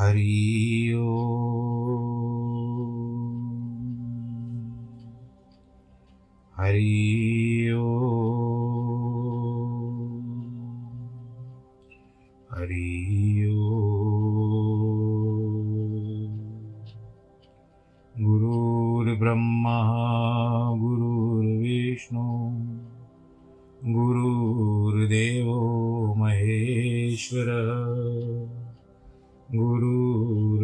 हरि ओ। हरि हरि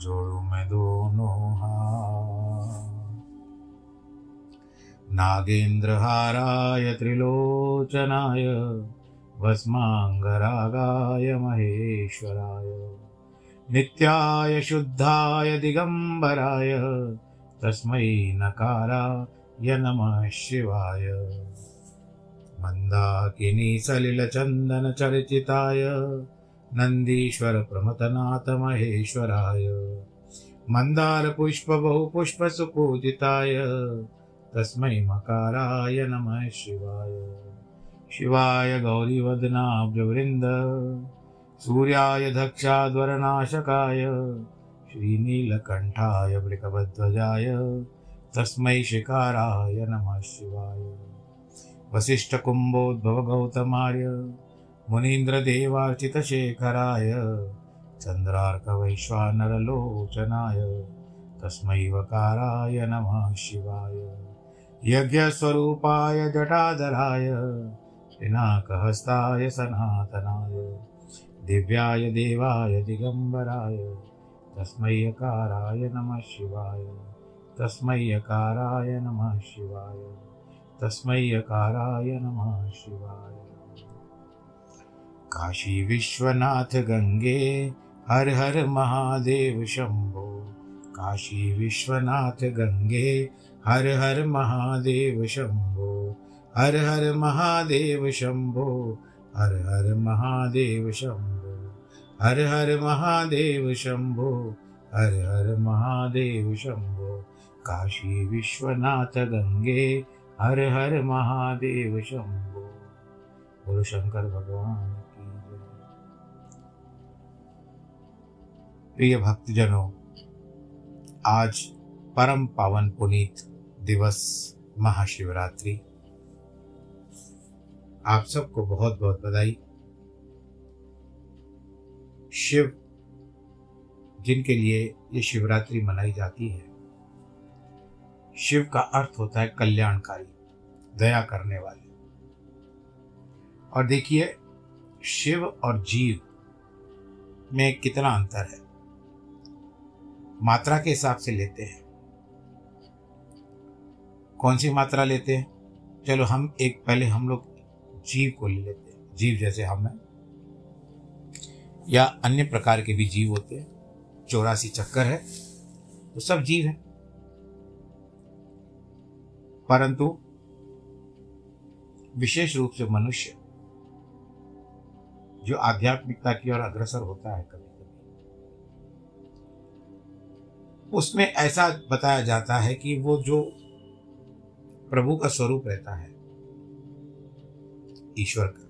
जोड़ू मैं दोनों हाथ। नागेन्द्रहाराय त्रिलोचनाय, भस्माङ्गरागाय महेश्वराय, नित्याय शुद्धाय दिगम्बराय, तस्मै नकाराय नमः शिवाय। मन्दाकिनी सलिलचन्दनचर्चिताय नन्दीश्वरप्रमथनाथ महेश्वराय मन्दारपुष्पबहुपुष्पसुपूजिताय तस्मै मकाराय नमः शिवाय। शिवाय गौरीवदनाब्जवृन्द सूर्याय दक्षाध्वरनाशकाय श्रीनीलकण्ठाय वृकभध्वजाय तस्मै शिकाराय नमः शिवाय। वसिष्ठकुम्भोद्भवगौतमार्य मुनीन्द्रदेवार्चितशेखराय, चन्द्रार्कवैश्वानरलोचनाय तस्मै वकाराय नमः शिवाय। यज्ञस्वरूपाय जटाधराय, पिनाकहस्ताय सनातनाय, दिव्याय देवाय दिगम्बराय तस्मै यकाराय नमः शिवाय। तस्मै यकाराय नमः शिवाय। तस्मै यकाराय नमः शिवाय। काशी विश्वनाथ गंगे, हर हर महादेव शंभो। काशी विश्वनाथ गंगे, हर हर महादेव शंभो। हर हर महादेव शंभो, हर हर महादेव शंभो। हर हर महादेव शंभो, हर हर महादेव शंभो। काशी विश्वनाथ गंगे, हर हर महादेव शंभो। बोलो शंकर भगवान। प्रिय भक्तजनों, आज परम पावन पुनीत दिवस महाशिवरात्रि। आप सबको बहुत बहुत बधाई। शिव, जिनके लिए ये शिवरात्रि मनाई जाती है, शिव का अर्थ होता है कल्याणकारी, दया करने वाले। और देखिए, शिव और जीव में कितना अंतर है। मात्रा के हिसाब से लेते हैं। कौन सी मात्रा लेते हैं? चलो हम एक पहले हम लोग जीव को ले लेते हैं। जीव जैसे हम हैं। या अन्य प्रकार के भी जीव होते हैं। चौरासी चक्कर है तो सब जीव है। परंतु विशेष रूप से मनुष्य जो आध्यात्मिकता की ओर अग्रसर होता है कभी उसमें ऐसा बताया जाता है कि वो जो प्रभु का स्वरूप रहता है, ईश्वर का,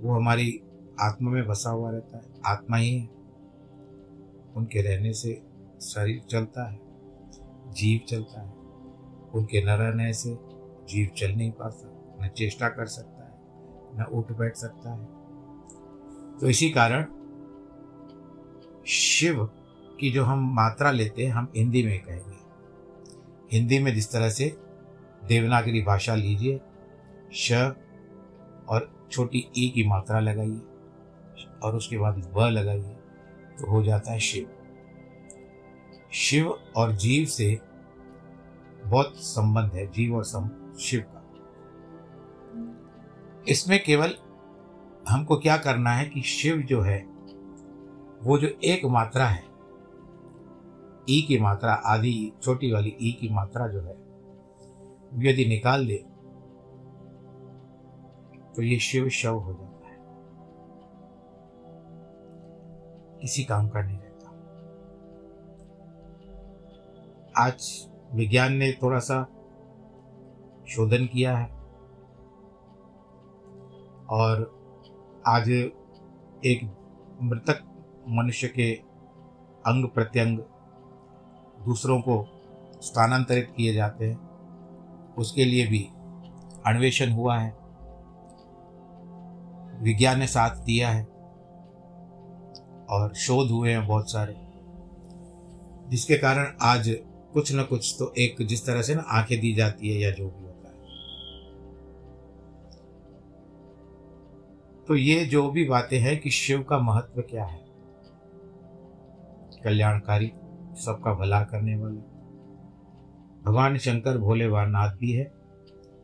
वो हमारी आत्मा में बसा हुआ रहता है। आत्मा ही है उनके रहने से शरीर चलता है, जीव चलता है। उनके न रहने से जीव चल नहीं पाता, न चेष्टा कर सकता है, न उठ बैठ सकता है। तो इसी कारण शिव की जो हम मात्रा लेते हैं हम हिंदी में कहेंगे। हिंदी में जिस तरह से देवनागरी भाषा लीजिए श और छोटी ई की मात्रा लगाइए और उसके बाद व लगाइए तो हो जाता है शिव। शिव और जीव से बहुत संबंध है जीव और सम, शिव का। इसमें केवल हमको क्या करना है कि शिव जो है वो जो एक मात्रा है, ई की मात्रा, आधी छोटी वाली ई की मात्रा जो है यदि निकाल दे तो ये शिव शव हो जाता है। किसी काम का नहीं रहता। आज विज्ञान ने थोड़ा सा शोधन किया है, और आज एक मृतक मनुष्य के अंग प्रत्यंग दूसरों को स्थानांतरित किए जाते हैं। उसके लिए भी अन्वेषण हुआ है। विज्ञान ने साथ दिया है और शोध हुए हैं बहुत सारे। जिसके कारण आज कुछ न कुछ तो एक जिस तरह से ना आँखें दी जाती है या जो भी होता है। तो ये जो भी बातें हैं कि शिव का महत्व क्या है? कल्याणकारी, सबका भला करने वाले। भगवान शंकर भोले नाथ भी है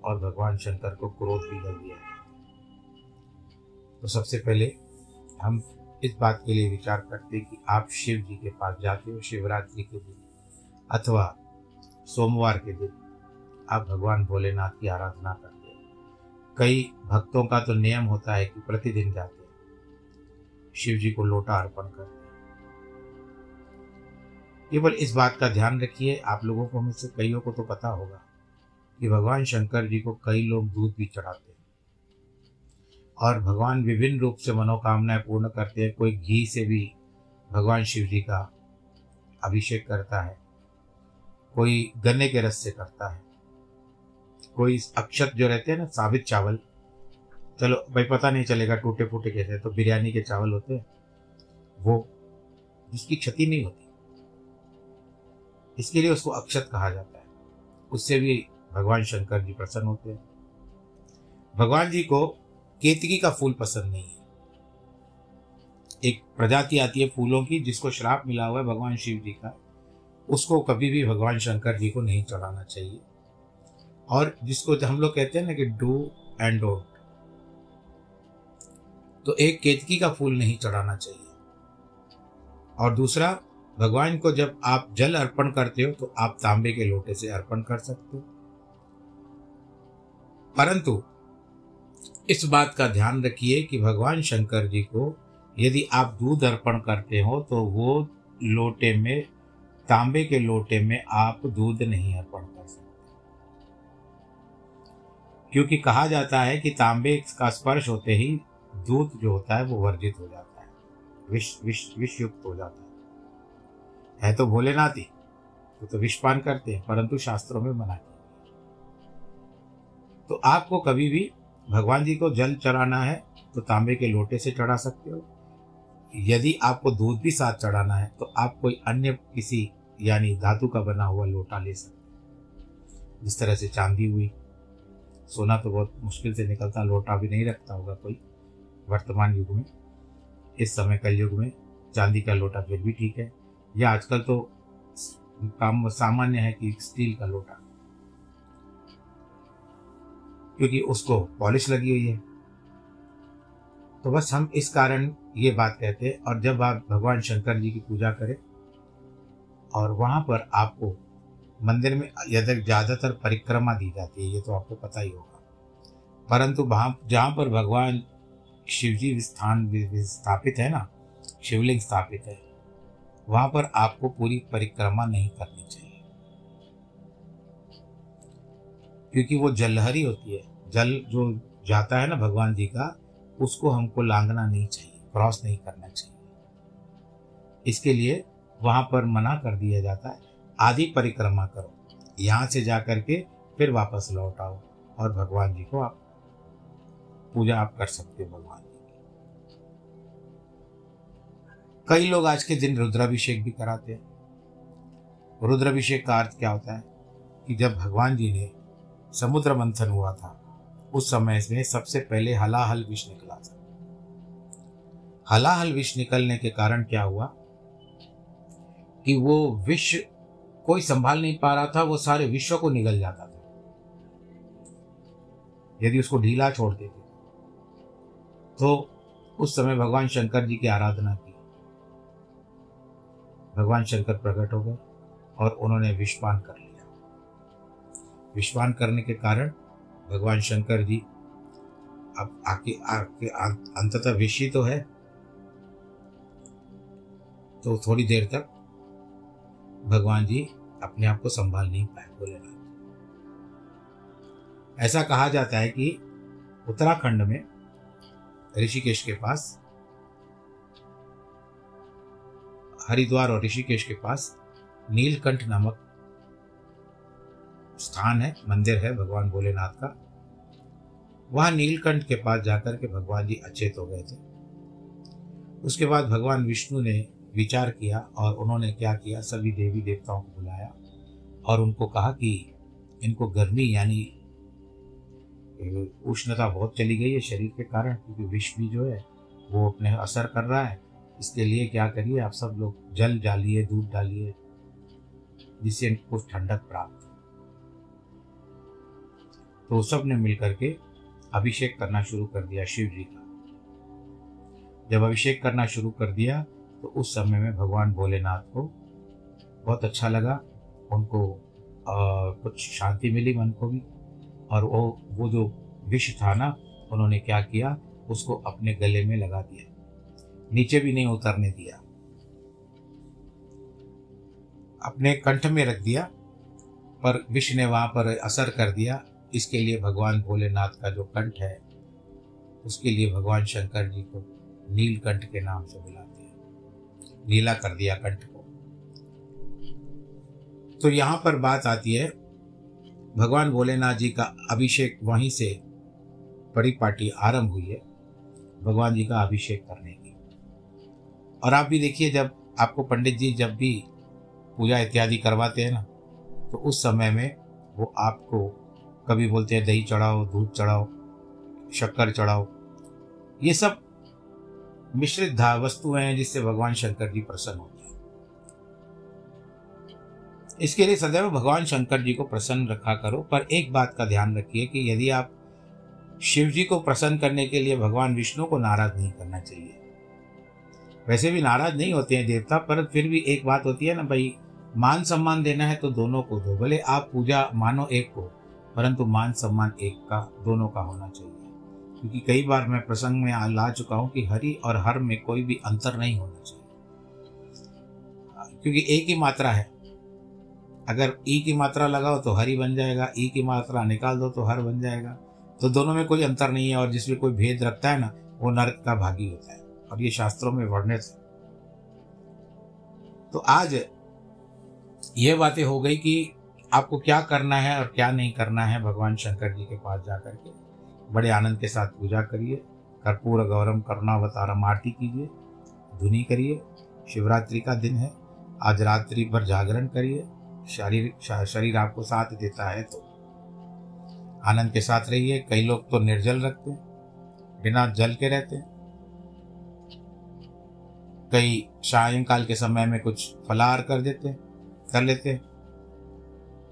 और भगवान शंकर को क्रोध भी लग गया है। तो सबसे पहले हम इस बात के लिए विचार करते कि आप शिव जी के पास जाते हो, शिवरात्रि के दिन, अथवा सोमवार के दिन आप भगवान भोलेनाथ की आराधना करते हैं। कई भक्तों का तो नियम होता है कि प्रतिदिन जाते हैं। शिव जी को लोटा अर्पण करते केवल इस बात का ध्यान रखिए, आप लोगों को में से कईयों को तो पता होगा कि भगवान शंकर जी को कई लोग दूध भी चढ़ाते हैं। और भगवान विभिन्न रूप से मनोकामनाएँ पूर्ण करते हैं। कोई घी से भी भगवान शिव जी का अभिषेक करता है, कोई गन्ने के रस से करता है, कोई अक्षत जो रहते हैं ना, साबित चावल। चलो, भाई पता नहीं चलेगा टूटे फूटे कैसे तो बिरयानी के चावल होते हैं, वो जिसकी क्षति नहीं होती। इसके लिए उसको अक्षत कहा जाता है। उससे भी भगवान शंकर जी प्रसन्न होते हैं। भगवान जी को केतकी का फूल पसंद नहीं है। एक प्रजाति आती है फूलों की, जिसको श्राप मिला हुआ है भगवान शिव जी का, उसको कभी भी भगवान शंकर जी को नहीं चढ़ाना चाहिए। और जिसको हम लोग कहते हैं ना कि डू एंड डोंट तो एक केतकी का फूल नहीं चढ़ाना चाहिए। और दूसरा भगवान को जब आप जल अर्पण करते हो तो आप तांबे के लोटे से अर्पण कर सकते हो। परंतु, इस बात का ध्यान रखिए कि भगवान शंकर जी को यदि आप दूध अर्पण करते हो तो वो लोटे में, तांबे के लोटे में आप दूध नहीं अर्पण कर सकते। क्योंकि कहा जाता है कि तांबे का स्पर्श होते ही दूध जो होता है, वो वर्जित हो जाता है, विष विष विष युक्त हो जाता है। है तो भोलेनाथ ही। वो तो विषपान करते हैं, परंतु शास्त्रों में मना किया तो आपको कभी भी भगवान जी को जल चढ़ाना है तो तांबे के लोटे से चढ़ा सकते हो। यदि आपको दूध भी साथ चढ़ाना है तो आप कोई अन्य किसी, यानी धातु का बना हुआ लोटा ले सकते जिस तरह से चांदी हुई। सोना तो बहुत मुश्किल से निकलता, लोटा भी नहीं रखता होगा कोई, वर्तमान युग में। इस समय कल युग में चांदी का लोटा फिर भी ठीक है। या आजकल तो काम सामान्य है कि स्टील का लोटा। क्योंकि उसको पॉलिश लगी हुई है। तो बस हम इस कारण ये बात कहते हैं और जब आप भगवान शंकर जी की पूजा करें और वहाँ पर आपको मंदिर में यदि ज़्यादातर परिक्रमा दी जाती है, ये तो आपको पता ही होगा। परंतु वहाँ, जहाँ पर भगवान शिव जी स्थान स्थापित है ना, शिवलिंग स्थापित है वहाँ पर आपको पूरी परिक्रमा नहीं करनी चाहिए। क्योंकि वो जलहरी होती है। जल जो जाता है ना भगवान जी का, उसको हमको लांगना नहीं चाहिए, क्रॉस नहीं करना चाहिए। इसके लिए वहाँ पर मना कर दिया जाता है, आदि परिक्रमा करो। यहाँ से जा करके फिर वापस लौट आओ और भगवान जी को आप पूजा आप कर सकते हो भगवान। कई लोग आज के दिन रुद्राभिषेक भी कराते हैं। रुद्राभिषेक का अर्थ क्या होता है? कि जब भगवान जी ने समुद्र मंथन हुआ था, उस समय में सबसे पहले हलाहल विष निकला था। हलाहल विष निकलने के कारण क्या हुआ? कि वो विष कोई संभाल नहीं पा रहा था, वो सारे विश्व को निगल जाता था। यदि उसको ढीला छोड़ देते तो उस समय भगवान शंकर जी की आराधना भगवान शंकर प्रकट हो गए और उन्होंने विषपान कर लिया। विषपान करने के कारण भगवान शंकर जी अब आके आके अंततः विष ही तो है। तो थोड़ी देर तक भगवान जी अपने आप को संभाल नहीं पाए भोलेनाथ ऐसा कहा जाता है कि उत्तराखंड में ऋषिकेश के पास हरिद्वार और ऋषिकेश के पास नीलकंठ नामक स्थान है, मंदिर है भगवान भोलेनाथ का। वहाँ नीलकंठ के पास जाकर के भगवान जी अचेत हो गए थे। उसके बाद भगवान विष्णु ने विचार किया और उन्होंने क्या किया, सभी देवी देवताओं को बुलाया और उनको कहा कि इनको गर्मी यानी, उष्णता बहुत चली गई है शरीर के कारण, क्योंकि विष भी जो है वो अपने असर कर रहा है। इसके लिए क्या करिए आप सब लोग जल डालिए दूध डालिए जिससे इनको ठंडक प्राप्त तो सबने मिलकर के अभिषेक करना शुरू कर दिया शिव जी का। जब अभिषेक करना शुरू कर दिया तो उस समय में भगवान भोलेनाथ को बहुत अच्छा लगा। उनको आ, कुछ शांति मिली मन को भी। और वो वो जो विष था ना उन्होंने क्या किया उसको अपने गले में लगा दिया। नीचे भी नहीं उतरने दिया। अपने कंठ में रख दिया, पर विष ने वहाँ पर असर कर दिया। इसके लिए भगवान भोलेनाथ का जो कंठ है, उसके लिए भगवान शंकर जी को नीलकंठ के नाम से बुलाते हैं। नीला कर दिया कंठ को। तो यहाँ पर बात आती है, भगवान भोलेनाथ जी का अभिषेक वहीं से परिपाटी आरंभ हुई है। भगवान जी का अभिषेक करने की और आप भी देखिए, जब आपको पंडित जी जब भी पूजा इत्यादि करवाते हैं ना तो उस समय में वो आपको कभी बोलते हैं, दही चढ़ाओ, दूध चढ़ाओ, शक्कर चढ़ाओ। ये सब मिश्रित वस्तुएँ हैं जिससे भगवान शंकर जी प्रसन्न होते हैं। इसके लिए सदैव भगवान शंकर जी को प्रसन्न रखा करो, पर एक बात का ध्यान रखिए कि यदि आप शिव जी को प्रसन्न करने के लिए भगवान विष्णु को नाराज़ नहीं करना चाहिए। वैसे भी नाराज़ नहीं होते हैं देवता, पर फिर भी एक बात होती है ना भाई, मान सम्मान देना है तो दोनों को दो, भले आप पूजा मानो एक को, परंतु मान सम्मान एक का, दोनों का होना चाहिए। क्योंकि कई बार मैं प्रसंग में ला चुका हूँ कि हरि और हर में कोई भी अंतर नहीं होना चाहिए। क्योंकि एक ही मात्रा है। अगर ई की मात्रा लगाओ तो हरि बन जाएगा, ई की मात्रा निकाल दो तो हर बन जाएगा। तो दोनों में कोई अंतर नहीं है और जिसमें कोई भेद रखता है ना, वो नर्क का भागी होता है। और ये शास्त्रों में वर्णित। है तो आज ये बातें हो गई कि आपको क्या करना है और क्या नहीं करना है, भगवान शंकर जी के पास जा करके बड़े आनंद के साथ पूजा करिए, कर्पूर गौरम करुणावतारम आरती कीजिए धुनी करिए, शिवरात्रि का दिन है, आज रात्रि भर जागरण करिए, शरीर शरीर आपको साथ देता है तो। आनंद के साथ रहिए, कई लोग तो निर्जल रखते हैं, बिना जल के रहते हैं। कई सायंकाल के समय में कुछ फलाहार कर देते, कर लेते।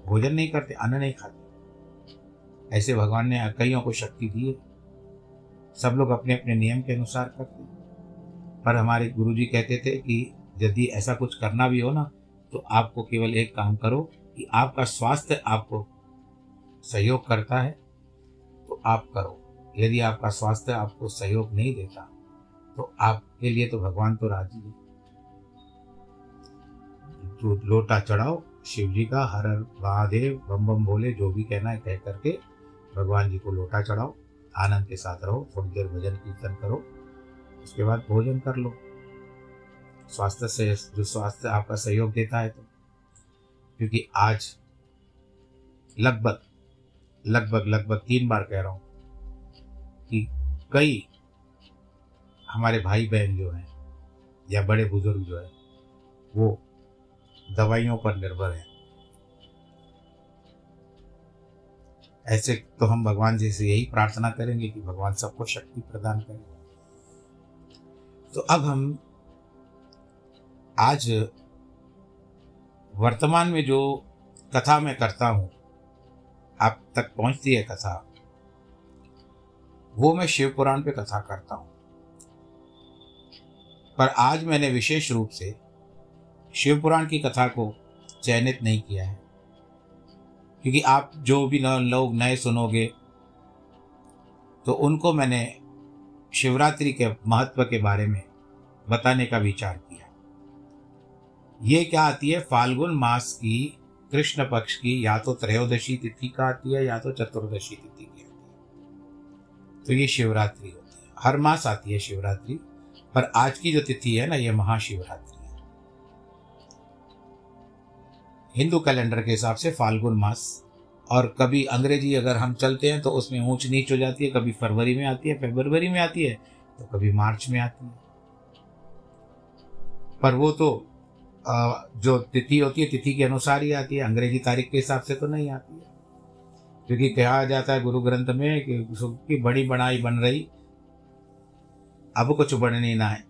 भोजन नहीं करते, अन्न नहीं खाते। ऐसे भगवान ने कईयों को शक्ति दी है। सब लोग अपने अपने नियम के अनुसार करते पर हमारे गुरु जी कहते थे कि यदि ऐसा कुछ करना भी हो ना तो आपको केवल एक काम करो कि आपका स्वास्थ्य आपको सहयोग करता है तो आप करो। यदि आपका स्वास्थ्य आपको सहयोग नहीं देता तो आपके लिए तो भगवान तो राज़ी है। तो लोटा चढ़ाओ शिव जी का हर हर महादेव, बम बम भोले जो भी कहना है कह करके भगवान जी को लोटा चढ़ाओ, आनंद के साथ रहो, थोड़ी देर भजन कीर्तन करो, उसके बाद भोजन कर लो। स्वास्थ्य से, जो स्वास्थ्य आपका सहयोग देता है तो। क्योंकि आज लगभग लगभग लगभग तीन बार कह रहा हूँ कि कई हमारे भाई बहन जो हैं या बड़े बुज़ुर्ग जो हैं, वो दवाइयों पर निर्भर हैं। ऐसे तो हम भगवान जी से यही प्रार्थना करेंगे कि भगवान सबको शक्ति प्रदान करें। तो अब हम आज वर्तमान में जो कथा मैं करता हूँ, आप तक पहुँचती है कथा, वो मैं शिव पुराण पे कथा करता हूँ। पर आज मैंने विशेष रूप से शिव पुराण की कथा को चयनित नहीं किया है। क्योंकि आप जो भी लोग नए सुनोगे तो उनको मैंने शिवरात्रि के महत्व के बारे में बताने का विचार किया। ये क्या आती है? फाल्गुन मास की कृष्ण पक्ष की या तो त्रयोदशी तिथि का आती है या तो चतुर्दशी तिथि की आती है। तो ये शिवरात्रि होती है। हर मास आती है शिवरात्रि। पर आज की जो तिथि है ना, ये महाशिवरात्रि है। हिंदू कैलेंडर के हिसाब से फाल्गुन मास, और कभी अंग्रेज़ी अगर हम चलते हैं तो उसमें ऊंच नीच हो जाती है, कभी फरवरी में आती है फरवरी में आती है तो कभी मार्च में आती है। पर वो तो जो तिथि होती है, तिथि के अनुसार ही आती है, अंग्रेज़ी तारीख के हिसाब से तो नहीं आती है। क्योंकि कहा जाता है गुरु ग्रंथ में कि सुख की बड़ी बनाई बन रही अब कुछ बढ़नी ना है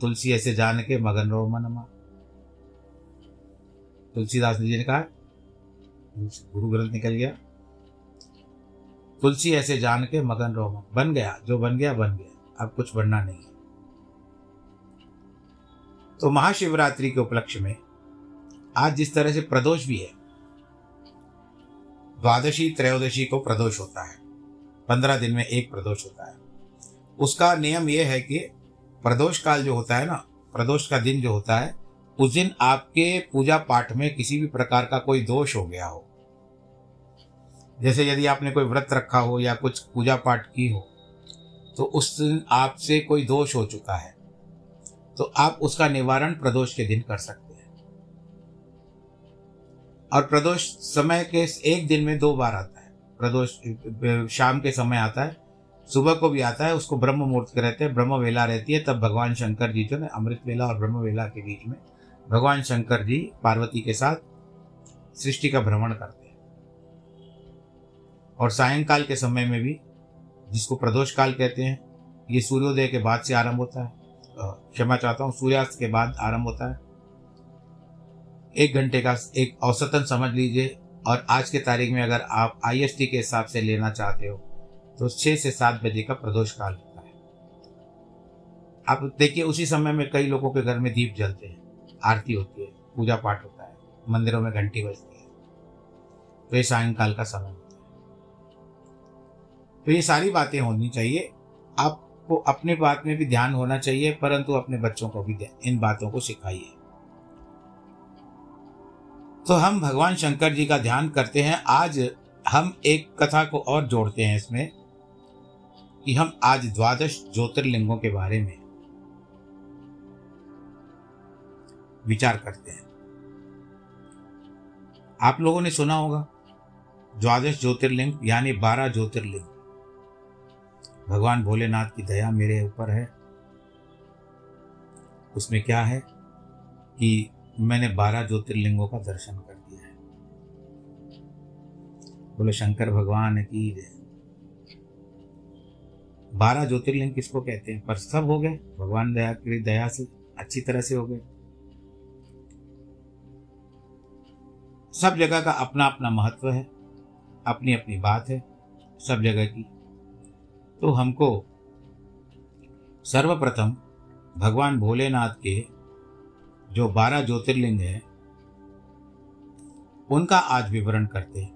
तुलसी ऐसे जान के मगन रो मनमा। तुलसीदास जी ने कहा, गुरु ग्रंथ निकल गया। तुलसी ऐसे जान के मगन रो बन गया, जो बन गया बन गया। अब कुछ बनना नहीं है। तो महाशिवरात्रि के उपलक्ष्य में आज जिस तरह से प्रदोष भी है, द्वादशी त्रयोदशी को प्रदोष होता है। पंद्रह दिन में एक प्रदोष होता है। उसका नियम यह है कि प्रदोष काल जो होता है ना, प्रदोष का दिन जो होता है, उस दिन आपके पूजा पाठ में किसी भी प्रकार का कोई दोष हो गया हो। जैसे यदि आपने कोई व्रत रखा हो या कुछ पूजा पाठ की हो तो उस दिन आपसे कोई दोष हो चुका है तो आप उसका निवारण प्रदोष के दिन कर सकते हैं। और प्रदोष समय के एक दिन में दो बार आता है। प्रदोष, शाम के समय आता है सुबह को भी आता है, उसको ब्रह्म मुहूर्त रहते हैं, ब्रह्म वेला रहती है, तब भगवान शंकर जी जो है अमृत वेला और ब्रह्म वेला के बीच में भगवान शंकर जी पार्वती के साथ सृष्टि का भ्रमण करते हैं। और सायंकाल के समय में भी, जिसको प्रदोष काल कहते हैं, ये सूर्योदय के बाद से आरंभ होता है। क्षमा चाहता हूँ, सूर्यास्त के बाद आरंभ होता है। एक घंटे का एक औसतन समझ लीजिए, और आज के तारीख में अगर आप आईएसटी के हिसाब से लेना चाहते हो तो छः से सात बजे का प्रदोष काल होता है। आप देखिए, उसी समय में कई लोगों के घर में दीप जलते हैं, आरती होती है पूजा पाठ होता है, मंदिरों में घंटी बजती है। तो ये सायंकाल का समय होता है। तो ये सारी बातें होनी चाहिए। आपको अपने बात में भी ध्यान होना चाहिए, परंतु अपने बच्चों को भी इन बातों को सिखाइए। तो हम भगवान शंकर जी का ध्यान करते हैं। आज हम एक कथा को और जोड़ते हैं इसमें। कि हम आज द्वादश ज्योतिर्लिंगों के बारे में विचार करते हैं। आप लोगों ने सुना होगा, द्वादश ज्योतिर्लिंग यानी बारह ज्योतिर्लिंग। भगवान भोलेनाथ की दया मेरे ऊपर है। उसमें क्या है कि मैंने बारह ज्योतिर्लिंगों का दर्शन कर दिया है। बोले, शंकर भगवान की बारह ज्योतिर्लिंग किसको कहते हैं? पर सब हो गए। भगवान दया की दया से अच्छी तरह से हो गए। सब जगह का अपना अपना महत्व है। अपनी अपनी बात है। सब जगह की। तो हमको सर्वप्रथम भगवान भोलेनाथ के जो बारह ज्योतिर्लिंग है, उनका आज विवरण करते हैं।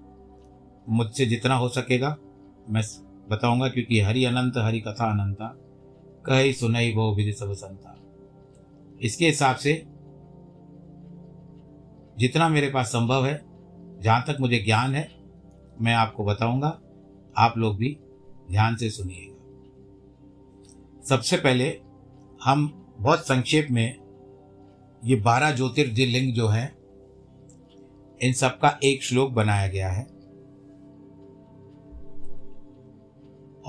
मुझसे जितना हो सकेगा, मैं बताऊँगा क्योंकि हरि अनंत, हरि कथा अनंता। कही सुनई वो विधि सब संता। इसके हिसाब से जितना मेरे पास संभव है, जहाँ तक मुझे ज्ञान है, मैं आपको बताऊँगा। आप लोग भी ध्यान से सुनिएगा। सबसे पहले हम बहुत संक्षेप में ये बारह ज्योतिर्लिंग जो है, इन सबका एक श्लोक बनाया गया है।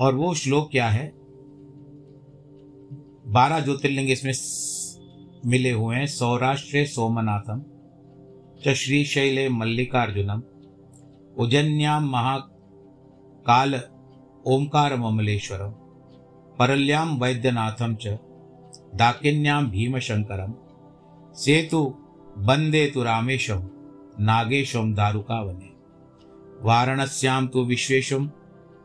और वो श्लोक क्या है? बारह ज्योतिर्लिंग इसमें मिले हुए हैं। सौराष्ट्र सोमनाथम, च श्रीशैले मल्लिकार्जुनम उजन्याम महाकाल ओंकार ममलेश्वरम परल्याम वैद्यनाथम च दाकिन्याम भीमशंकरम, सेतु बंदे तु रामेशम, नागेशम दारुकावने वाराणस्याम तु विश्वेशम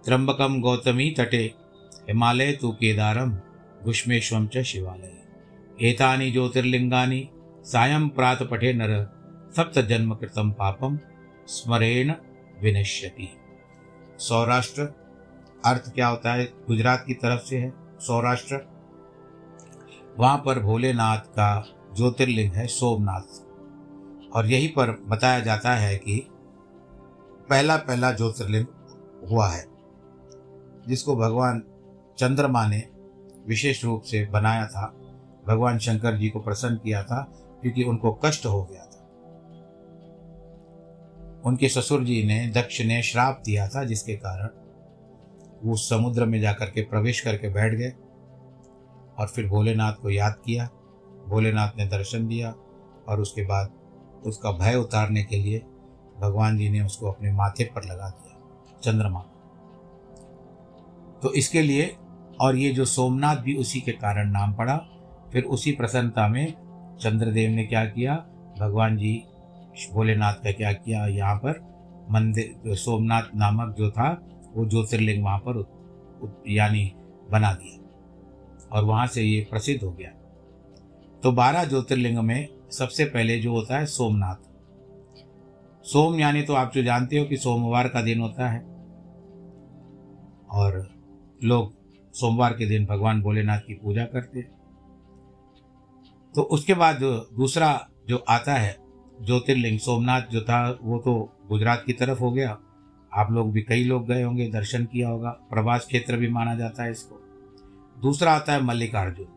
त्र्यंबकम गौतमी तटे, हिमालय तु केदारम घुष्मेश्वम च शिवालय। एतानि ज्योतिर्लिंगानि सायं प्रातपठे नर सप्त जन्म कृतम पापम स्मरेण विनश्यति। सौराष्ट्र, अर्थ क्या होता है? गुजरात की तरफ़ से है, सौराष्ट्र। वहाँ पर भोलेनाथ का ज्योतिर्लिंग है, सोमनाथ। और यहीं पर बताया जाता है कि पहला पहला ज्योतिर्लिंग हुआ है। जिसको भगवान चंद्रमा ने विशेष रूप से बनाया था, भगवान शंकर जी को प्रसन्न किया था, क्योंकि उनको कष्ट हो गया था। उनके ससुर जी ने दक्ष ने श्राप दिया था, जिसके कारण वो समुद्र में जाकर के प्रवेश करके बैठ गए और फिर भोलेनाथ को याद किया। भोलेनाथ ने दर्शन दिया और उसके बाद उसका भय उतारने के लिए भगवान जी ने उसको अपने माथे पर लगा दिया, चंद्रमा तो इसके लिए और ये जो सोमनाथ भी उसी के कारण नाम पड़ा। फिर उसी प्रसन्नता में चंद्रदेव ने क्या किया? भगवान जी, भोलेनाथ का क्या किया? यहाँ पर मंदिर सोमनाथ नामक जो था, वो ज्योतिर्लिंग वहाँ पर यानी बना दिया। और वहाँ से ये प्रसिद्ध हो गया। तो बारह ज्योतिर्लिंग में सबसे पहले जो होता है सोमनाथ। सोम यानी तो आप जो जानते हो कि सोमवार का दिन होता है। और लोग सोमवार के दिन भगवान भोलेनाथ की पूजा करते हैं। तो उसके बाद दूसरा जो आता है, ज्योतिर्लिंग, सोमनाथ जो था, वो तो गुजरात की तरफ़ हो गया। आप लोग भी, कई लोग गए होंगे, दर्शन किया होगा। प्रवास क्षेत्र भी माना जाता है इसको। दूसरा आता है मल्लिकार्जुन।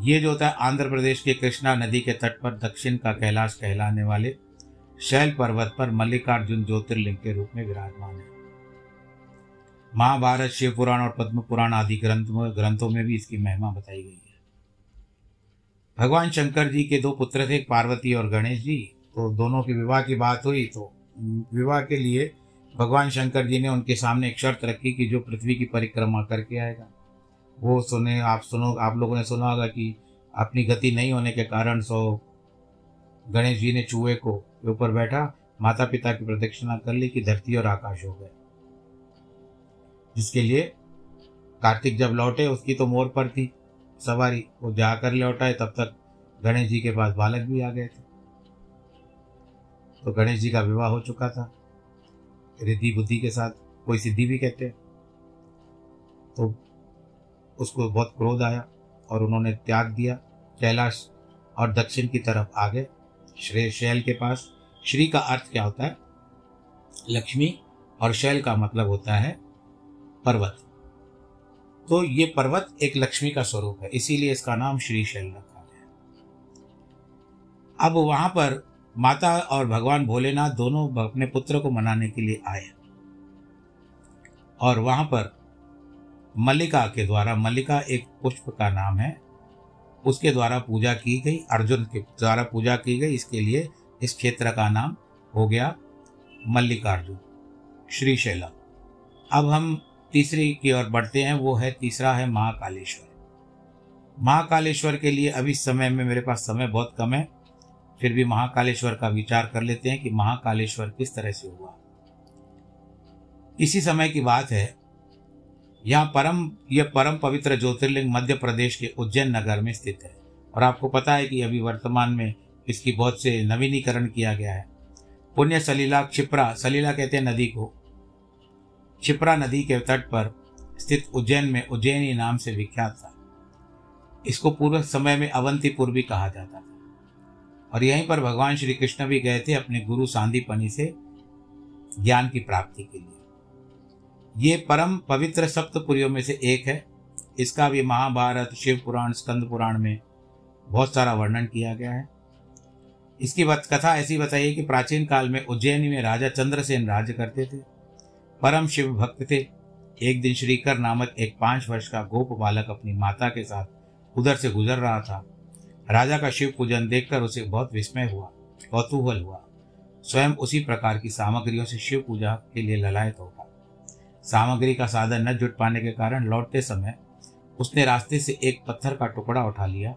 ये जो होता है आंध्र प्रदेश के कृष्णा नदी के तट पर दक्षिण का कैलाश कहलाने वाले शैल पर्वत पर मल्लिकार्जुन ज्योतिर्लिंग के रूप में विराजमान है। महाभारत शिव पुराण और पद्म पुराण आदि ग्रंथ ग्रंथों में भी इसकी महिमा बताई गई है। भगवान शंकर जी के दो पुत्र थे, पार्वती और गणेश जी। तो दोनों के विवाह की बात हुई तो विवाह के लिए भगवान शंकर जी ने उनके सामने एक शर्त रखी कि जो पृथ्वी की परिक्रमा करके आएगा। वो सुने, आप सुनो, आप लोगों ने सुना होगा कि अपनी गति नहीं होने के कारण सो गणेश जी ने चूहे को ऊपर बैठा माता पिता की प्रदक्षिणा कर ली कि धरती और आकाश हो गए। जिसके लिए कार्तिक जब लौटे, उसकी तो मोर पर थी। सवारी, वो जाकर लौटा है तब तक गणेश जी के पास बालक भी आ गए थे। तो गणेश जी का विवाह हो चुका था। रिद्धि बुद्धि के साथ कोई सिद्धि भी कहते हैं। तो उसको बहुत क्रोध आया और उन्होंने त्याग दिया कैलाश और दक्षिण की तरफ़ आ गए श्रेय शैल के पास। श्री का अर्थ क्या होता है? लक्ष्मी और शैल का मतलब होता है पर्वत। तो ये पर्वत एक लक्ष्मी का स्वरूप है, इसीलिए इसका नाम श्री शैल रखा गया अब वहाँ पर माता और भगवान भोलेनाथ दोनों अपने पुत्र को मनाने के लिए आए। और वहाँ पर मल्लिका के द्वारा, मल्लिका एक पुष्प का नाम है, उसके द्वारा पूजा की गई, अर्जुन के द्वारा पूजा की गई, इसके लिए इस क्षेत्र का नाम हो गया मल्लिकार्जुन श्रीशैला अब हम तीसरी की ओर बढ़ते हैं, वो है तीसरा है महाकालेश्वर। महाकालेश्वर के लिए अभी समय में मेरे पास समय बहुत कम है, फिर भी महाकालेश्वर का विचार कर लेते हैं कि महाकालेश्वर किस तरह से हुआ। इसी समय की बात है, यहाँ परम यह परम पवित्र ज्योतिर्लिंग मध्य प्रदेश के उज्जैन नगर में स्थित है। और आपको पता है कि अभी वर्तमान में इसकी बहुत से नवीनीकरण किया गया है। पुण्य सलीला, क्षिप्रा, सलीला कहते हैं नदी को। क्षिप्रा नदी के तट पर स्थित उज्जैन में उज्जैनी नाम से विख्यात था। इसको पूर्व समय में अवंतीपुर भी कहा जाता था। और यहीं पर भगवान श्री कृष्ण भी गए थे अपने गुरु सांदीपनी से ज्ञान की प्राप्ति के लिए। ये परम पवित्र सप्तपुरियों में से एक है। इसका भी महाभारत, शिव पुराण, स्कंद पुराण में बहुत सारा वर्णन किया गया है। इसकी कथा ऐसी बताइए कि प्राचीन काल में उज्जैनी में राजा चंद्रसेन राज्य करते थे। परम शिव भक्त थे। एक दिन श्रीकर नामक एक पाँच वर्ष का गोप बालक अपनी माता के साथ उधर से गुजर रहा था। राजा का शिव पूजन देखकर उसे बहुत विस्मय हुआ, कौतूहल हुआ। स्वयं उसी प्रकार की सामग्रियों से शिव पूजा के लिए ललायत होगा। सामग्री का साधन न जुट पाने के कारण लौटते समय उसने रास्ते से एक पत्थर का टुकड़ा उठा लिया।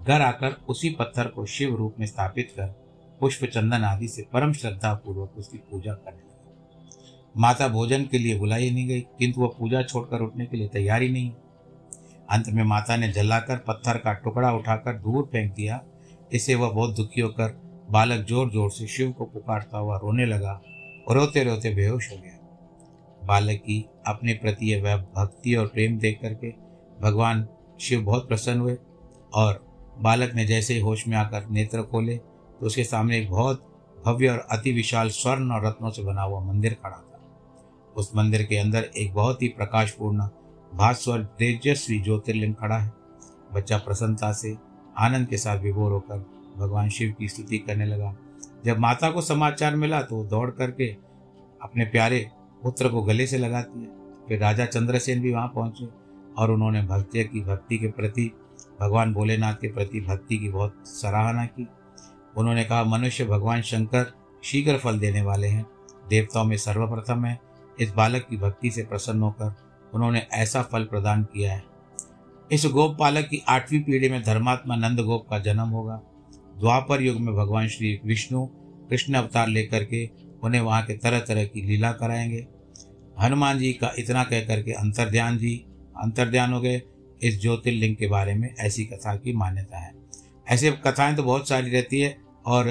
घर आकर उसी पत्थर को शिव रूप में स्थापित कर पुष्प चंदन आदि से परम श्रद्धा पूर्वक उसकी पूजा करने लगा। माता भोजन के लिए बुलाई नहीं गई, किंतु वह पूजा छोड़कर उठने के लिए तैयार ही नहीं। अंत में माता ने जलाकर पत्थर का टुकड़ा उठाकर दूर फेंक दिया। इससे वह बहुत दुखी होकर बालक ज़ोर ज़ोर से शिव को पुकारता हुआ रोने लगा और रोते रोते बेहोश हो गया। बालक की अपने प्रति यह भक्ति और प्रेम देख करके भगवान शिव बहुत प्रसन्न हुए और बालक ने जैसे ही होश में आकर नेत्र खोले तो उसके सामने एक बहुत भव्य और अति विशाल स्वर्ण और रत्नों से बना हुआ मंदिर खड़ा था। उस मंदिर के अंदर एक बहुत ही प्रकाशपूर्ण, भास्वर, तेजस्वी ज्योतिर्लिंग खड़ा है। बच्चा प्रसन्नता से, आनंद के साथ विभोर होकर भगवान शिव की स्तुति करने लगा। जब माता को समाचार मिला तो दौड़ करके अपने प्यारे पुत्र को गले से लगाती है। फिर राजा चंद्रसेन भी वहाँ पहुँचे और उन्होंने भक्ति की, भक्ति के प्रति, भगवान भोलेनाथ के प्रति भक्ति की बहुत सराहना की। उन्होंने कहा, मनुष्य भगवान शंकर शीघ्र फल देने वाले हैं। देवताओं में सर्वप्रथम है इस बालक की भक्ति से प्रसन्न होकर उन्होंने ऐसा फल प्रदान किया है। इस गोप पालक की आठवीं पीढ़ी में धर्मात्मा नंद गोप का जन्म होगा। द्वापर युग में भगवान श्री विष्णु कृष्ण अवतार लेकर के उन्हें वहाँ के तरह तरह की लीला कराएँगे। हनुमान जी का इतना कह करके अंतर्ध्यान जी, अंतर्ध्यान हो गए। इस ज्योतिर्लिंग के बारे में ऐसी कथा की मान्यता है। ऐसे कथाएँ तो बहुत सारी रहती है और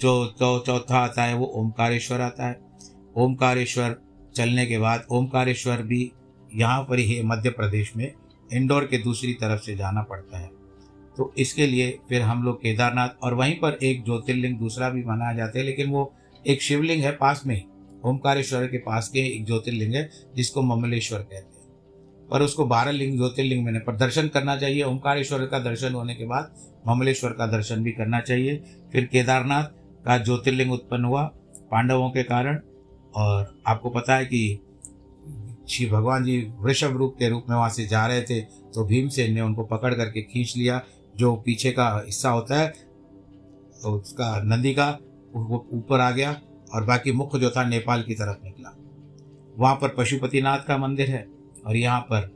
जो चौथा आता है वो ओमकारेश्वर आता है। ओमकारेश्वर चलने के बाद ओमकारेश्वर भी यहाँ पर ही मध्य प्रदेश में इंदौर के दूसरी तरफ़ से जाना पड़ता है। तो इसके लिए फिर हम लोग केदारनाथ और वहीं पर एक ज्योतिर्लिंग दूसरा भी मनाया जाता है, लेकिन वो एक शिवलिंग है पास में ओमकारेश्वर के पास के एक ज्योतिर्लिंग है, जिसको ममलेश्वर कहते हैं। पर उसको बारह लिंग ज्योतिर्लिंग मैंने पर दर्शन करना चाहिए। ओंकारेश्वर का दर्शन होने के बाद ममलेश्वर का दर्शन भी करना चाहिए। फिर केदारनाथ का ज्योतिर्लिंग उत्पन्न हुआ, पांडवों के कारण। और आपको पता है कि श्री भगवान जी वृषभ रूप के रूप में वहाँ से जा रहे थे तो भीमसेन ने उनको पकड़ करके खींच लिया, जो पीछे का हिस्सा होता है तो उसका नंदी का, वो ऊपर आ गया और बाकी मुख्य जो था नेपाल की तरफ़ निकला। वहाँ पर पशुपतिनाथ का मंदिर है और यहाँ पर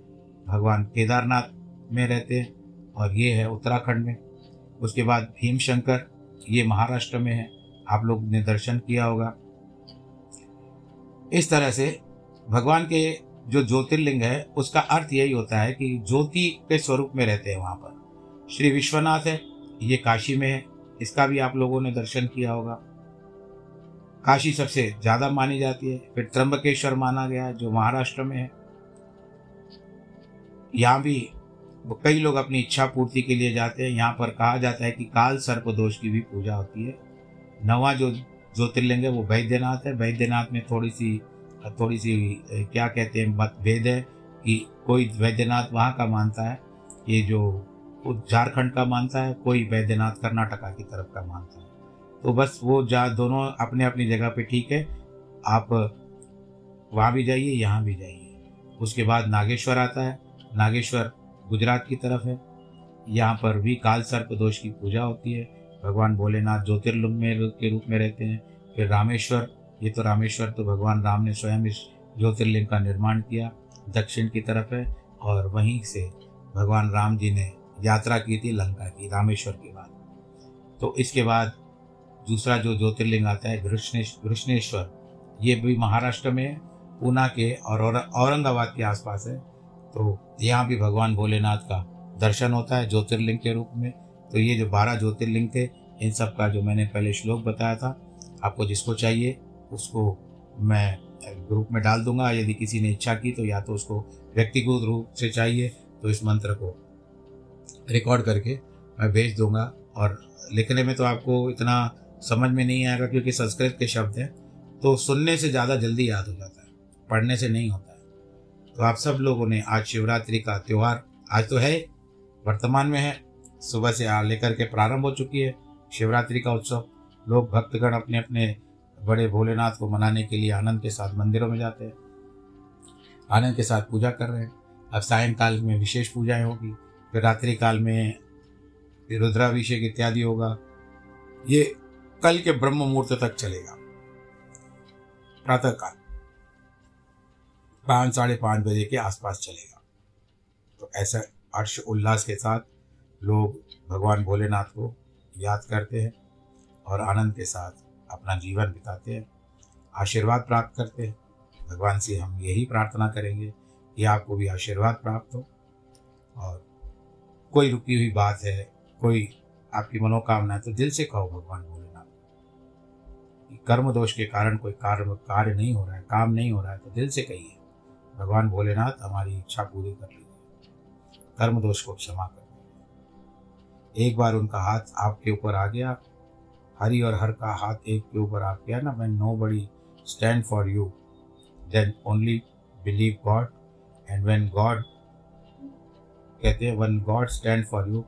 भगवान केदारनाथ में रहते हैं और ये है उत्तराखंड में। उसके बाद भीम शंकर ये महाराष्ट्र में है। आप लोग ने दर्शन किया होगा। इस तरह से भगवान के जो ज्योतिर्लिंग है, उसका अर्थ यही होता है कि ज्योति के स्वरूप में रहते हैं वहाँ पर। श्री विश्वनाथ है, ये काशी में है, इसका भी आप लोगों ने दर्शन किया होगा। काशी सबसे ज़्यादा मानी जाती है, फिर त्र्यंबकेश्वर माना गया जो महाराष्ट्र में है। यहाँ भी कई लोग अपनी इच्छा पूर्ति के लिए जाते हैं। यहाँ पर कहा जाता है कि काल सर्प दोष की भी पूजा होती है। नवा जो ज्योतिर्लिंग है, वो वैद्यनाथ है। वैद्यनाथ में थोड़ी सी थोड़ी सी क्या कहते हैं मत भेद है कि कोई वैद्यनाथ वहाँ का मानता है, ये जो झारखंड का मानता है, कोई वैद्यनाथ कर्नाटका की तरफ़ का मानता है। तो बस वो जा, दोनों अपने अपनी जगह पे ठीक है। आप वहाँ भी जाइए, यहाँ भी जाइए। उसके बाद नागेश्वर आता है। नागेश्वर गुजरात की तरफ़ है। यहाँ पर भी काल सर्प दोष की पूजा होती है। भगवान भोलेनाथ ज्योतिर्लिंग में के रूप में रहते हैं। फिर रामेश्वर, ये तो रामेश्वर तो भगवान राम ने स्वयं इस ज्योतिर्लिंग का निर्माण किया, दक्षिण की तरफ़ है और वहीं से भगवान राम जी ने यात्रा की थी लंका की, रामेश्वर के बाद। तो इसके बाद दूसरा जो ज्योतिर्लिंग आता है घृष्णेश्वर, ये भी महाराष्ट्र में पूना के और, औरंगाबाद के आसपास है। तो यहाँ भी भगवान भोलेनाथ का दर्शन होता है ज्योतिर्लिंग के रूप में। तो ये जो बारह ज्योतिर्लिंग थे, इन सब का जो मैंने पहले श्लोक बताया था, आपको जिसको चाहिए, उसको मैं ग्रुप में डाल दूँगा। यदि किसी ने इच्छा की तो या तो उसको व्यक्तिगत रूप से चाहिए तो इस मंत्र को रिकॉर्ड करके मैं भेज दूँगा। और लिखने में तो आपको इतना समझ में नहीं आएगा, क्योंकि संस्कृत के शब्द हैं तो सुनने से ज़्यादा जल्दी याद हो जाता है, पढ़ने से नहीं होता है। तो आप सब लोगों ने आज शिवरात्रि का त्यौहार, आज तो है, वर्तमान में है सुबह से लेकर के प्रारंभ हो चुकी है शिवरात्रि का उत्सव। लोग भक्तगण अपने अपने बड़े भोलेनाथ को मनाने के लिए आनंद के साथ मंदिरों में जाते हैं। आनंद के साथ पूजा कर रहे हैं। अब सायंकाल में विशेष पूजाएँ होगी। फिर रात्रि काल में रुद्राभिषेक इत्यादि होगा। ये कल के ब्रह्म मुहूर्त तक चलेगा। प्रातः काल पाँच, साढ़े पाँच बजे के आसपास चलेगा। तो ऐसा हर्ष उल्लास के साथ लोग भगवान भोलेनाथ को याद करते हैं और आनंद के साथ अपना जीवन बिताते हैं, आशीर्वाद प्राप्त करते हैं। भगवान से हम यही प्रार्थना करेंगे कि आपको भी आशीर्वाद प्राप्त हो। और कोई रुकी हुई बात है, कोई आपकी मनोकामना है तो दिल से कहो भगवान भोलेनाथ। कर्म दोष के कारण कोई कार्य कार्य नहीं हो रहा है, काम नहीं हो रहा है तो दिल से कहिए, भगवान भोलेनाथ हमारी इच्छा पूरी कर लीजिए। कर्म दोष को क्षमा कर एक बार उनका हाथ आपके ऊपर आ गया, हरी और हर का हाथ एक के ऊपर आ गया ना, मैं nobody stand for you. Then only believe God, and when God कहते हैं one God stand for you,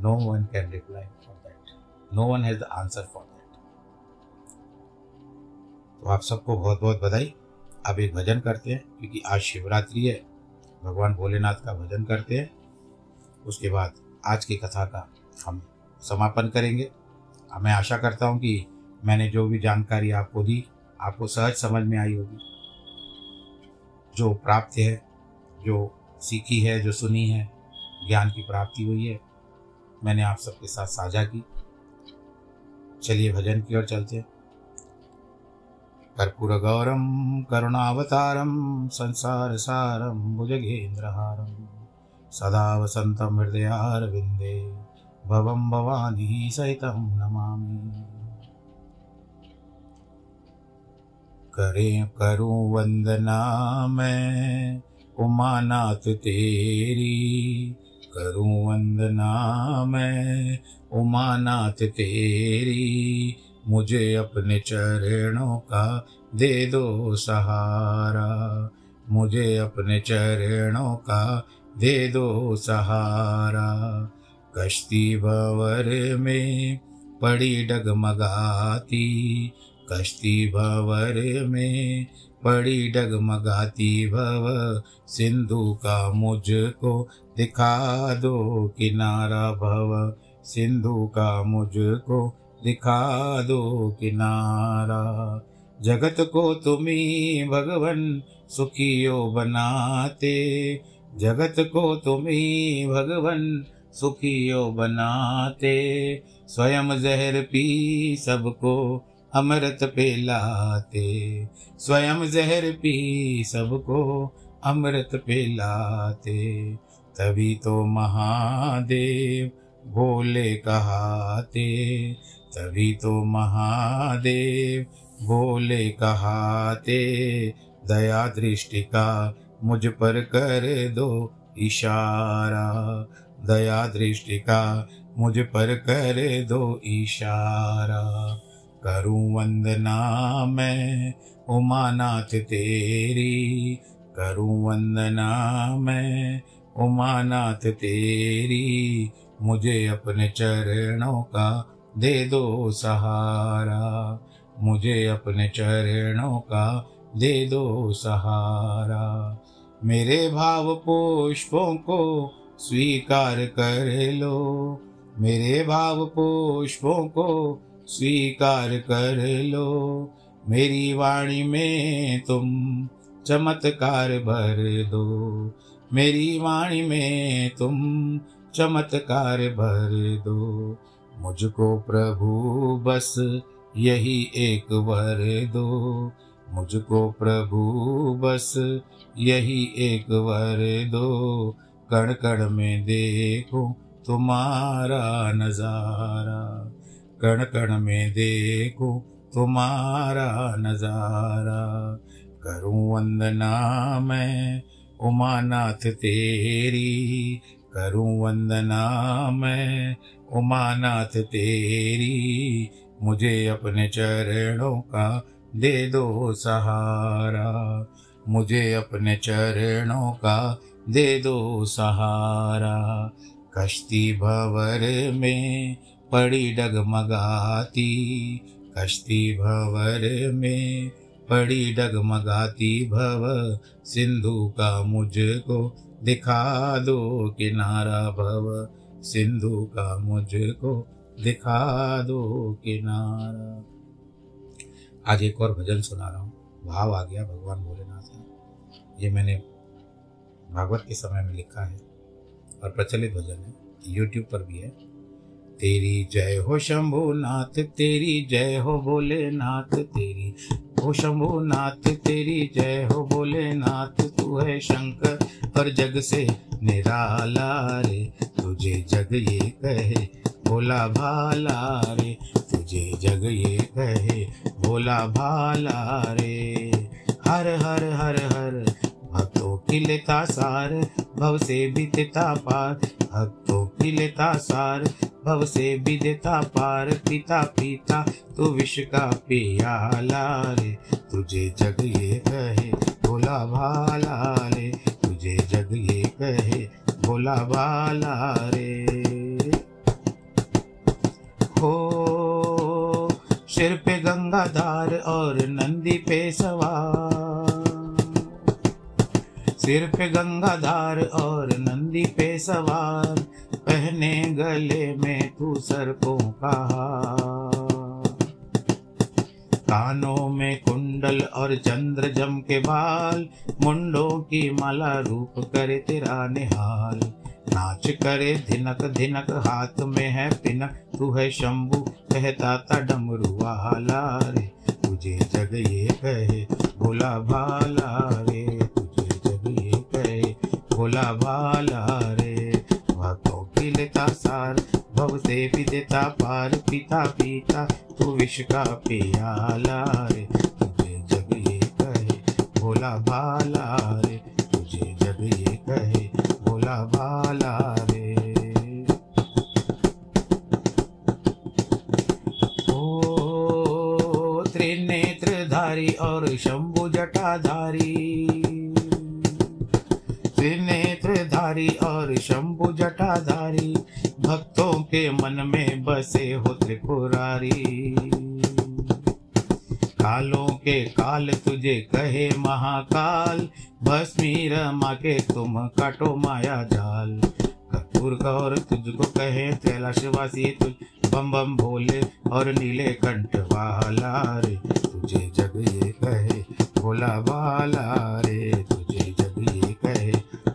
no one can reply for that. No one has the answer for that. तो आप सबको बहुत बहुत बधाई। अब एक भजन करते हैं, क्योंकि आज शिवरात्रि है, भगवान भोलेनाथ का भजन करते हैं। उसके बाद आज की कथा का हम समापन करेंगे। मैं आशा करता हूँ कि मैंने जो भी जानकारी आपको दी, आपको सहज समझ में आई होगी। जो प्राप्त है, जो सीखी है, जो सुनी है, ज्ञान की प्राप्ति हुई है, मैंने आप सबके साथ साझा की। चलिए भजन की ओर चलते हैं। कर्पूरगौरं करुणावतारं संसारसारं भुजगेन्द्रहारं सदा वसन्तं हृदयारविन्दे भवं भवानी सहितं नमामि। करें करूँ वंदना मैं, उमानाथ तेरी। करूँ वंदना मैं, उमानाथ तेरी। मुझे अपने चरणों का दे दो सहारा। मुझे अपने चरणों का दे दो सहारा। कश्ती भवर में पड़ी डगमगाती। कश्ती भवर में पड़ी डगमगाती। भव सिंधु का मुझको दिखा दो किनारा। भव सिंधु का मुझको दिखा दो किनारा। जगत को तुम्ही भगवन सुखियो बनाते। जगत को तुम्ही भगवन सुखियो बनाते, स्वयं जहर पी सबको अमृत पिलाते। स्वयं जहर पी सबको अमृत पिलाते। तभी तो महादेव भोले कहाते। तभी तो महादेव भोले कहाते, दया दृष्टि का मुझ पर कर दो इशारा। दया दृष्टि का मुझ पर कर दो इशारा। करूँ वंदना मैं, उमानाथ तेरी। करूँ वंदना मैं, उमानाथ तेरी। मुझे अपने चरणों का दे दो सहारा। मुझे अपने चरणों का दे दो सहारा। मेरे भाव पुष्पों को स्वीकार कर लो। मेरे भाव पुष्पों को स्वीकार कर लो। मेरी वाणी में तुम चमत्कार भर दो। मेरी वाणी में तुम चमत्कार भर दो। मुझको प्रभु, बस यही एक वर दो। मुझको प्रभु, बस यही एक वर दो। कण कण में देखो तुम्हारा नज़ारा। कण कण में देखो तुम्हारा नज़ारा। करूँ वंदना मैं, उमानाथ तेरी। करूँ वंदना मैं, उमानाथ तेरी। मुझे अपने चरणों का दे दो सहारा। मुझे अपने चरणों का दे दो सहारा। कश्ती भवर में पड़ी डगमगाती। कश्ती भवर में पड़ी डगमगाती। भव सिंधु का मुझको दिखा दो किनारा। भव सिंधु का मुझको दिखा दो किनारा। आज एक और भजन सुना रहा हूँ। भाव आ गया, भगवान भोलेनाथ ये मैंने भागवत के समय में लिखा है और प्रचलित भजन है यूट्यूब पर भी है। तेरी जय हो शंभुनाथ, तेरी जय हो भोलेनाथ, तेरी हो शंभुनाथ, तेरी जय हो भोलेनाथ, तू है शंकर और जग से निराला रे। तुझे जग ये कहे, भोला भाला रे। तुझे जग ये कहे, भोला भाला रे। हर हर हर हर भक्तों की लेता सार, भव से भी देता पार। भक्तों की लेता सार, भव से भी देता पार। पिता पिता, तू विश्व का पियाला रे। तुझे जग ये कहे, भोला भाला रे। तुझे जग ये कहे, भोला भाला रे। हो, सिर पे गंगाधार और नंदी पे सवार। सिर पे गंगाधार और नंदी पे सवार, पहने गले में तू सरकों का कानों में कुंडल और चंद्र जम के बाल, मुंडों की माला रूप करे तेरा निहाल। नाच करे धिनक धिनक, हाथ में है पिनक, तू है शंभु, कहता था डमरू वाला रे तुझे जग ये कहे, भोला भाला रे भोला भाला रे भक्तों की लेता सार भव से भी देता पार, पिता पिता, तू विश्व का पियाला रे। तुझे जग ये कहे, भोला भाला रे तुझे जग ये कहे, भोला भाला रे त्रिनेत्रधारी और शंभु जटाधारी। त्रिनेत्रधारी और शंभु जटाधारी, भक्तों के मन में बसे हो त्रिपुरारी। कालों के काल तुझे कहे महाकाल भस्मी रमा के तुम काटो माया जाल। कपूर गौर तुझको कहे कैलाशवासी, तुझ बम बम भोले और नीले कंठ वाला रे। तुझे जग ये कहे भोला वाला रे, तुझे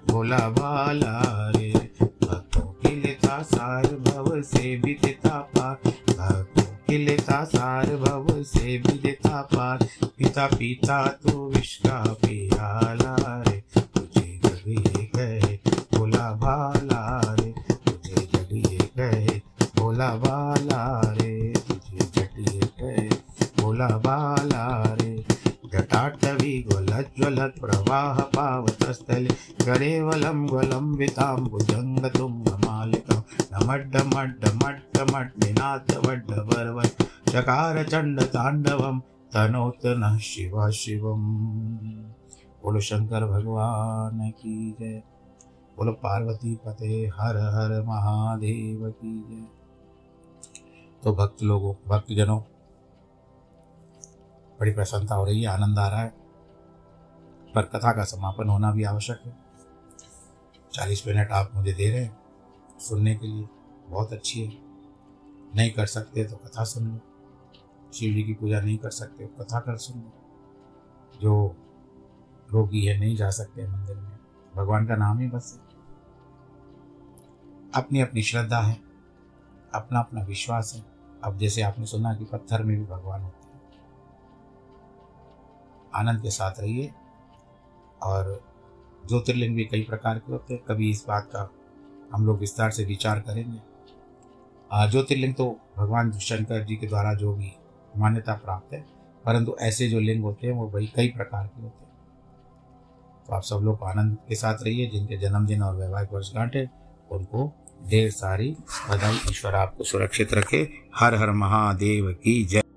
भोला भाला रे। भक्तों की लेता सार भव से भी देता पार। भक्तों की लेता सार भव से भी देता पार। पिता पिता तू विश्व का पियाला रे। तुझे ये कहे भोला भाला रे। तुझे ये कहे भोला भाला रे। तुझे ये कहे भोला भाला रे। जटाटवी ज्वलज्वलत् प्रवाह पावतस्थले गरेवलं ग्वलम्बिताम्बुजङ्गतुङ्गमालिकं नमड्डमड्डमड्डमड्डिनाथवड्डवर्वत् चकार चण्डताण्डवं तनोत नः शिव शिवम। बोलो शंकर भगवान की जय। बोलो पार्वती पते हर हर महादेव की जय। तो भक्त लोगों, भक्तजनों बड़ी प्रसन्नता हो रही है, आनंद आ रहा है। पर कथा का समापन होना भी आवश्यक है। चालीस मिनट आप मुझे दे रहे हैं, सुनने के लिए बहुत अच्छी है। नहीं कर सकते तो कथा सुन लो। शिव जी की पूजा नहीं कर सकते तो कथा कर सुन लो। जो रोगी है, नहीं जा सकते मंदिर में। भगवान का नाम ही बस है। अपनी अपनी श्रद्धा है अपना अपना विश्वास है। अब जैसे आपने सुना कि पत्थर में भी भगवान होते हैं। आनंद के साथ रहिए। और ज्योतिर्लिंग भी कई प्रकार के होते हैं। कभी इस बात का हम लोग विस्तार से विचार करेंगे। ज्योतिर्लिंग तो भगवान शंकर जी के द्वारा जो भी मान्यता प्राप्त है, परंतु ऐसे जो लिंग होते हैं, वो वही कई प्रकार के होते हैं। तो आप सब लोग आनंद के साथ रहिए, जिनके जन्मदिन और वैवाहिक वर्षगांठ है उनको ढेर सारी बधाई। ईश्वर आपको सुरक्षित रखे। हर हर महादेव की जय।